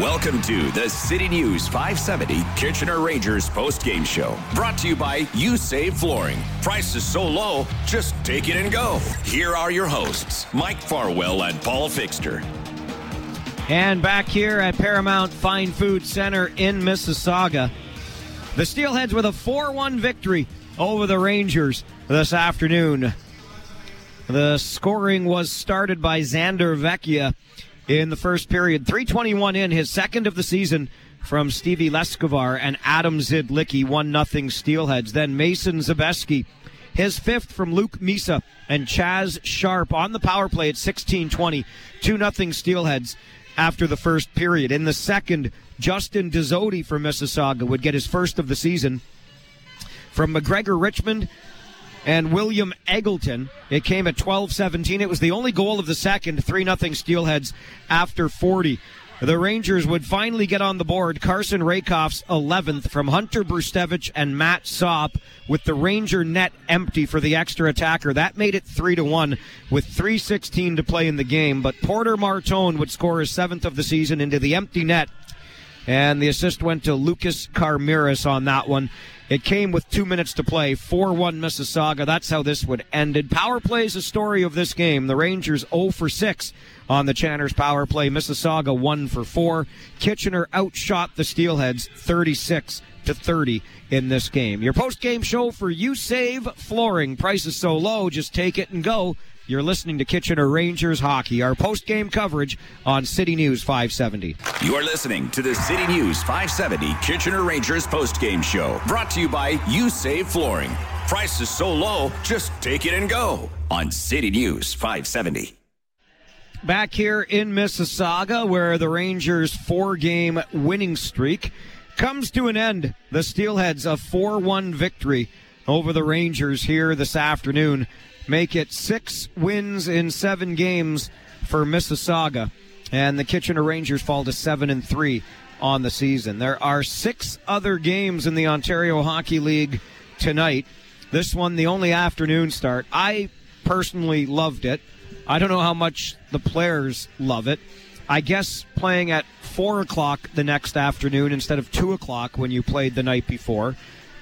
Welcome to the City News 570 Kitchener Rangers postgame show. Brought to you by You Save Flooring. Prices so low, just take it and go. Here are your hosts, Mike Farwell and Paul Fixter. And back here at Paramount Fine Food Center in Mississauga, the Steelheads with a 4 1 victory over the Rangers this afternoon. The scoring was started by Xander Vecchia in the first period. 321 in, his second of the season from Stevie Leskovar and Adam Zidlicky, 1 nothing Steelheads. Then Mason Zabeski, his fifth from Luke Misa and Chas Sharpe on the power play at 16-20, 2 nothing Steelheads after the first period. In the second, Justin Dizzotti from Mississauga would get his first of the season. From McGregor Richmond, and William Eggleton. It came at 12-17. It was the only goal of the second, 3-0 Steelheads after 40. The Rangers would finally get on the board. Carson Rehkopf's 11th from Hunter Brzustewicz and Matt Sop with the Ranger net empty for the extra attacker. That made it 3 to 1 with 3:16 to play in the game, but Porter Martone would score his 7th of the season into the empty net. And the assist went to Lucas Karmiris on that one. It came with two minutes to play, 4 1 Mississauga. That's how this would ended. Power play is a story of this game. The Rangers 0 for 6 on the Channers power play. Mississauga 1 for 4. Kitchener outshot the Steelheads 36 to 30 in this game. Your post game show for You Save Flooring. Prices so low, just take it and go. You're listening to Kitchener Rangers hockey, our post-game coverage on City News 570. You're listening to the City News 570 Kitchener Rangers post-game show, brought to you by You Save Flooring. Prices so low, just take it and go on City News 570. Back here in Mississauga, where the Rangers' four-game winning streak comes to an end. The Steelheads a 4-1 victory over the Rangers here this afternoon make it six wins in seven games for Mississauga, and the Kitchener Rangers fall to seven and three on the season. There are six other games in the Ontario Hockey League tonight. This one, the only afternoon start. I personally loved it. I don't know how much the players love it. I guess playing at four o'clock the next afternoon instead of two o'clock when you played the night before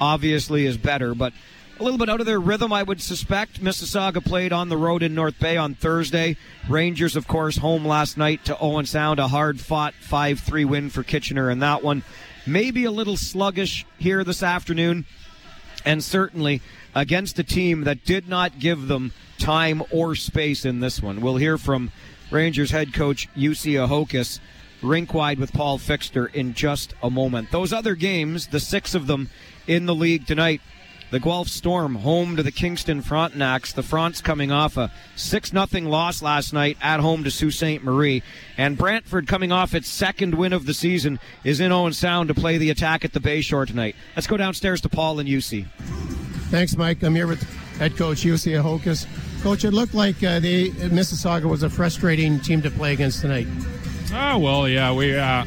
obviously is better, but a little bit out of their rhythm, I would suspect. Mississauga played on the road in North Bay on Thursday. Rangers, of course, home last night to Owen Sound, a hard fought 5 3 win for Kitchener in that one. Maybe a little sluggish here this afternoon, and certainly against a team that did not give them time or space in this one. We'll hear from Rangers head coach Jussi Ahokas rink wide with Paul Fixter in just a moment. Those other games, the six of them in the league tonight, the Guelph Storm home to the Kingston Frontenacs. The Fronts coming off a 6 0 loss last night at home to Sault Ste. Marie. And Brantford coming off its second win of the season is in Owen Sound to play the attack at the Bayshore tonight. Let's go downstairs to Paul and Jussi. Thanks, Mike. I'm here with head coach Jussi Ahokas. Coach, it looked like uh, the Mississauga was a frustrating team to play against tonight. Oh well, yeah, we uh,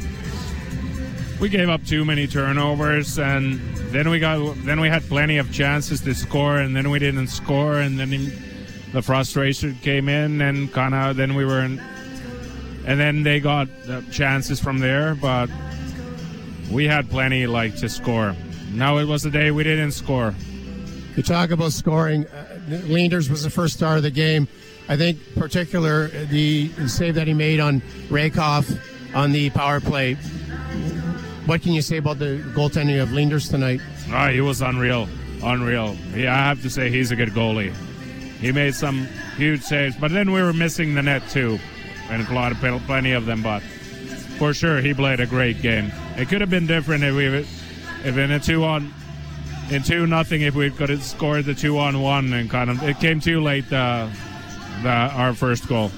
we gave up too many turnovers and then we got then we had plenty of chances to score, and then we didn't score, and then the frustration came in, and kind of then we were in, and then they got chances from there, but we had plenty like to score. Now it was the day we didn't score. You talk about scoring. Uh, Leenders was the first star of the game. I think, particular the save that he made on Rehkopf on the power play what can you say about the goaltending of Leenders tonight? Oh, he was unreal. Unreal. Yeah, I have to say he's a good goalie. He made some huge saves, but then we were missing the net too, and a lot of plenty of them. But for sure, he played a great game. It could have been different if we, if in a two on, in two nothing, if we could have scored the two on one, and kind of it came too late. Uh, the, our first goal.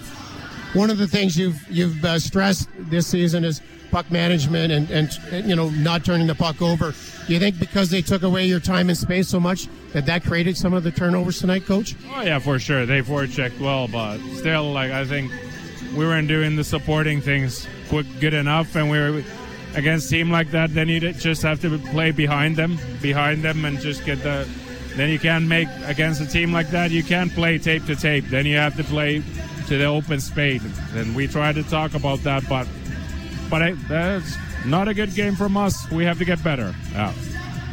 One of the things you've you've uh, stressed this season is puck management and, and, you know not turning the puck over. Do you think because they took away your time and space so much that that created some of the turnovers tonight, Coach? Oh yeah, for sure. They forechecked well, but still, like I think we weren't doing the supporting things quick good enough, and we were against a team like that. Then you just have to play behind them, behind them, and just get the. Then you can't make against a team like that. You can't play tape to tape. Then you have to play to the open space. And we tried to talk about that, but but I, that's not a good game from us. We have to get better. Yeah.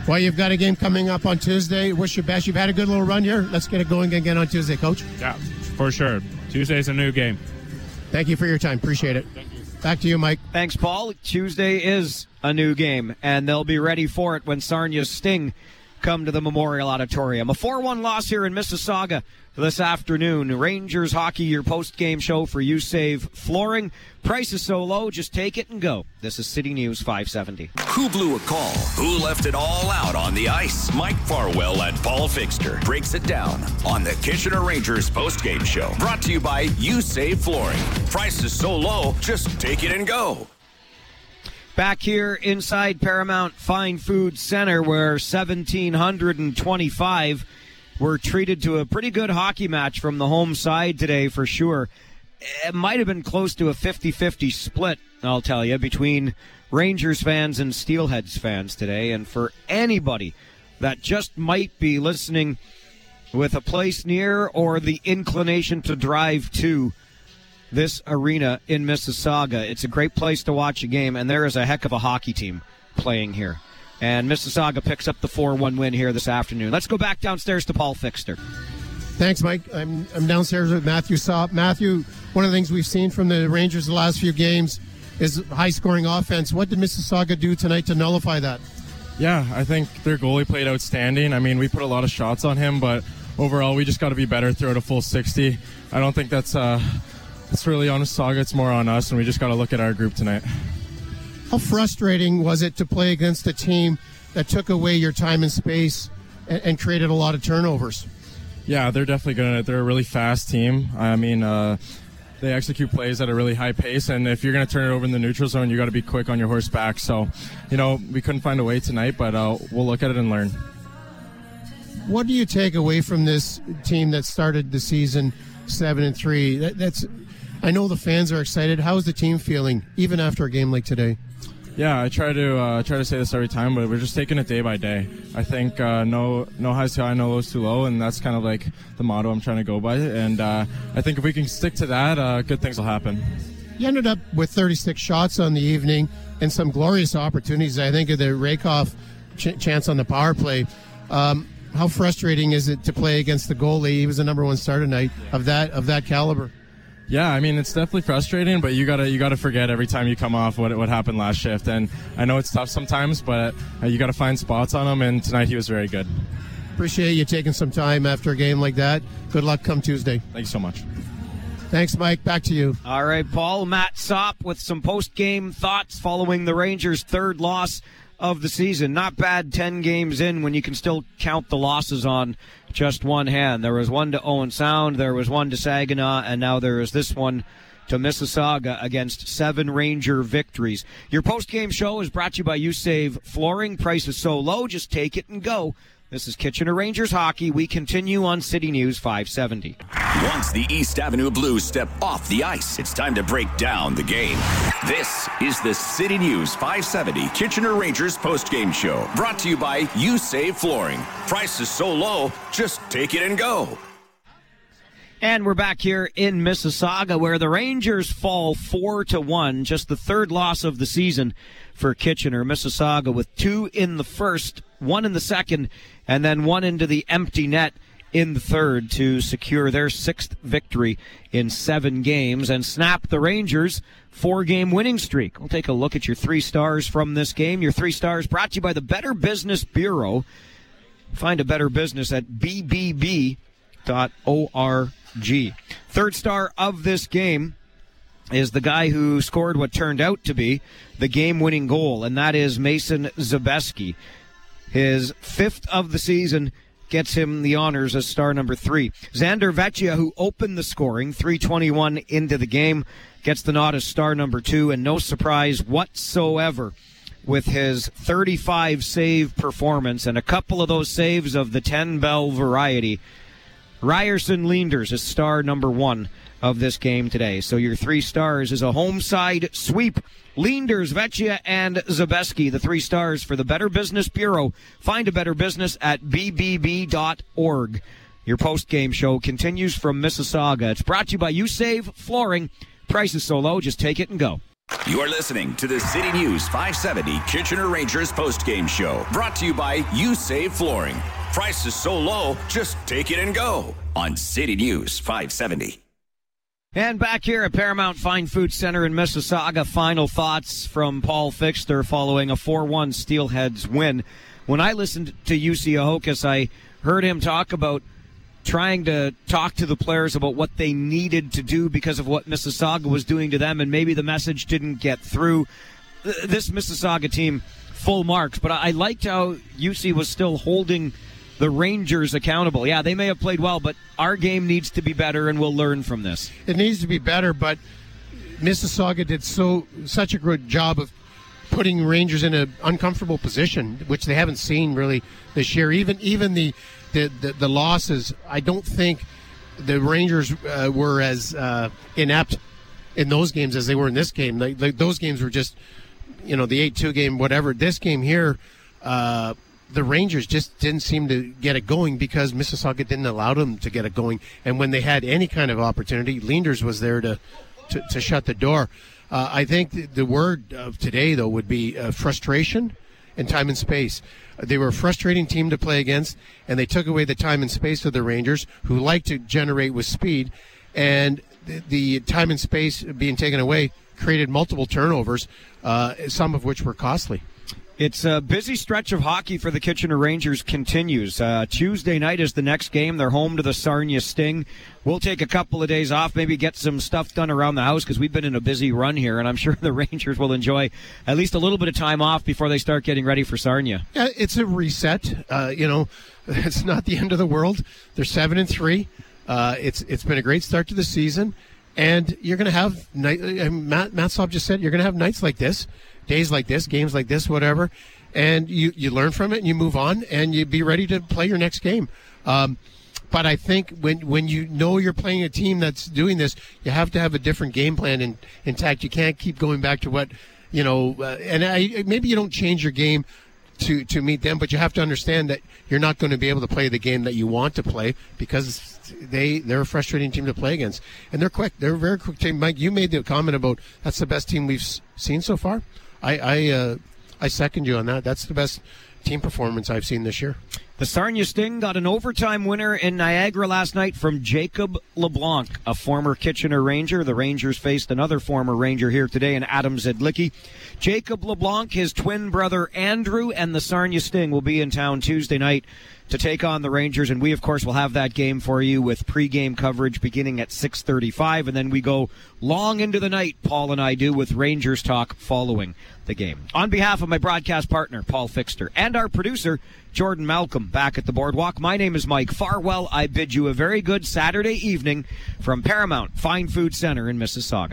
Well, you've got a game coming up on Tuesday. Wish you best. You've had a good little run here. Let's get it going again on Tuesday, Coach. Yeah, for sure. Tuesday's a new game. Thank you for your time. Appreciate it. Back to you, Mike. Thanks, Paul. Tuesday is a new game, and they'll be ready for it when Sarnia's Sting come to the Memorial Auditorium. A 4 1 loss here in Mississauga this afternoon. Rangers hockey, your post game show for You Save Flooring. Price is so low, just take it and go. This is City News 570. Who blew a call? Who left it all out on the ice? Mike Farwell and Paul Fixter breaks it down on the Kitchener Rangers post game show. Brought to you by You Save Flooring. Price is so low, just take it and go. Back here inside Paramount Fine Food Center, where 1,725 were treated to a pretty good hockey match from the home side today for sure. It might have been close to a 50 50 split, I'll tell you, between Rangers fans and Steelheads fans today. And for anybody that just might be listening with a place near or the inclination to drive to this arena in Mississauga, it's a great place to watch a game, and there is a heck of a hockey team playing here. And Mississauga picks up the 4 1 win here this afternoon. Let's go back downstairs to Paul Fixter. Thanks, Mike. I'm, I'm downstairs with Matthew Sop. Matthew, one of the things we've seen from the Rangers the last few games is high scoring offense. What did Mississauga do tonight to nullify that? Yeah, I think their goalie played outstanding. I mean, we put a lot of shots on him, but overall, we just got to be better throughout a full 60. I don't think that's uh, it's really on Mississauga. It's more on us, and we just got to look at our group tonight. How frustrating was it to play against a team that took away your time and space and, and created a lot of turnovers? Yeah, they're definitely good They're a really fast team. I mean, uh, they execute plays at a really high pace, and if you're going to turn it over in the neutral zone, you got to be quick on your horseback. So, you know, we couldn't find a way tonight, but uh, we'll look at it and learn. What do you take away from this team that started the season seven and three? That, that's, I know the fans are excited. How is the team feeling, even after a game like today? Yeah, I try to uh, try to say this every time, but we're just taking it day by day. I think uh, no no highs too high, no lows too low, and that's kind of like the motto I'm trying to go by. And uh, I think if we can stick to that, uh, good things will happen. You ended up with 36 shots on the evening and some glorious opportunities. I think of the Rehkopf ch- chance on the power play. Um, how frustrating is it to play against the goalie? He was the number one star tonight of that of that caliber. Yeah, I mean it's definitely frustrating, but you gotta you gotta forget every time you come off what what happened last shift. And I know it's tough sometimes, but uh, you gotta find spots on him. And tonight he was very good. Appreciate you taking some time after a game like that. Good luck come Tuesday. Thank you so much. Thanks, Mike. Back to you. All right, Paul. Matt Sop with some post game thoughts following the Rangers' third loss of the season. Not bad 10 games in when you can still count the losses on just one hand. There was one to Owen Sound, there was one to Saginaw, and now there is this one to Mississauga against seven Ranger victories. Your post game show is brought to you by You Save Flooring. Price is so low, just take it and go. This is Kitchener Rangers hockey. We continue on City News 570. Once the East Avenue Blues step off the ice, it's time to break down the game. This is the City News 570 Kitchener Rangers post-game show, brought to you by You Save Flooring. Price is so low, just take it and go. And we're back here in Mississauga where the Rangers fall 4 to 1, just the third loss of the season for Kitchener. Mississauga with two in the first, one in the second, and then one into the empty net in the third to secure their sixth victory in seven games and snap the Rangers' four game winning streak. We'll take a look at your three stars from this game. Your three stars brought to you by the Better Business Bureau. Find a better business at bbb.org. Third star of this game is the guy who scored what turned out to be the game winning goal, and that is Mason Zabeski. His fifth of the season gets him the honors as star number three. Xander Vecchia, who opened the scoring, 321 into the game, gets the nod as star number two, and no surprise whatsoever with his 35 save performance and a couple of those saves of the 10 bell variety. Ryerson Leenders is star number one of this game today. So your three stars is a home side sweep. Leenders, Vecchia, and Zabeski, the three stars for the Better Business Bureau. Find a better business at bbb.org. Your post game show continues from Mississauga. It's brought to you by You Save Flooring. Prices so low, just take it and go. You're listening to the City News 570 Kitchener Rangers post game show, brought to you by You Save Flooring. Prices so low, just take it and go on City News 570. And back here at Paramount Fine Food Center in Mississauga, final thoughts from Paul Fixter following a 4 1 Steelheads win. When I listened to Jussi Ahokas, I heard him talk about trying to talk to the players about what they needed to do because of what Mississauga was doing to them, and maybe the message didn't get through. This Mississauga team, full marks, but I liked how Jussi was still holding the Rangers accountable. Yeah, they may have played well, but our game needs to be better, and we'll learn from this. It needs to be better, but Mississauga did so such a good job of putting Rangers in an uncomfortable position, which they haven't seen really this year. Even even the the, the, the losses, I don't think the Rangers uh, were as uh, inept in those games as they were in this game. Like, like those games were just, you know, the eight-two game, whatever. This game here, uh, the Rangers just didn't seem to get it going because Mississauga didn't allow them to get it going. And when they had any kind of opportunity, Leenders was there to to, to shut the door. Uh, I think the, the, word of today, though, would be uh, frustration and time and space. They were a frustrating team to play against, and they took away the time and space of the Rangers, who like to generate with speed. And the, the time and space being taken away created multiple turnovers, uh, some of which were costly. It's a busy stretch of hockey for the Kitchener Rangers continues. Uh, Tuesday night is the next game. They're home to the Sarnia Sting. We'll take a couple of days off, maybe get some stuff done around the house because we've been in a busy run here, and I'm sure the Rangers will enjoy at least a little bit of time off before they start getting ready for Sarnia. Yeah, it's a reset. Uh, you know, it's not the end of the world. They're seven and three. Uh, it's it's been a great start to the season, and you're going to have night. Matt Matt Sop just said you're going to have nights like this days like this, games like this, whatever, and you you learn from it and you move on and you be ready to play your next game. Um, but I think when when you know you're playing a team that's doing this, you have to have a different game plan in, intact. You can't keep going back to what you know. Uh, and I, maybe you don't change your game to to meet them, but you have to understand that you're not going to be able to play the game that you want to play because they they're a frustrating team to play against, and they're quick. They're a very quick team. Mike, you made the comment about that's the best team we've seen so far. I I, uh, I second you on that. That's the best team performance I've seen this year. The Sarnia Sting got an overtime winner in Niagara last night from Jacob LeBlanc, a former Kitchener Ranger. The Rangers faced another former Ranger here today in Adam Zidlicky. Jacob LeBlanc, his twin brother Andrew, and the Sarnia Sting will be in town Tuesday night to take on the Rangers, and we of course will have that game for you with pregame coverage beginning at 6:35, and then we go long into the night. Paul and I do with Rangers talk following the game. On behalf of my broadcast partner Paul Fixter and our producer Jordan Malcolm, back at the boardwalk. My name is Mike Farwell. I bid you a very good Saturday evening from Paramount Fine Food Center in Mississauga.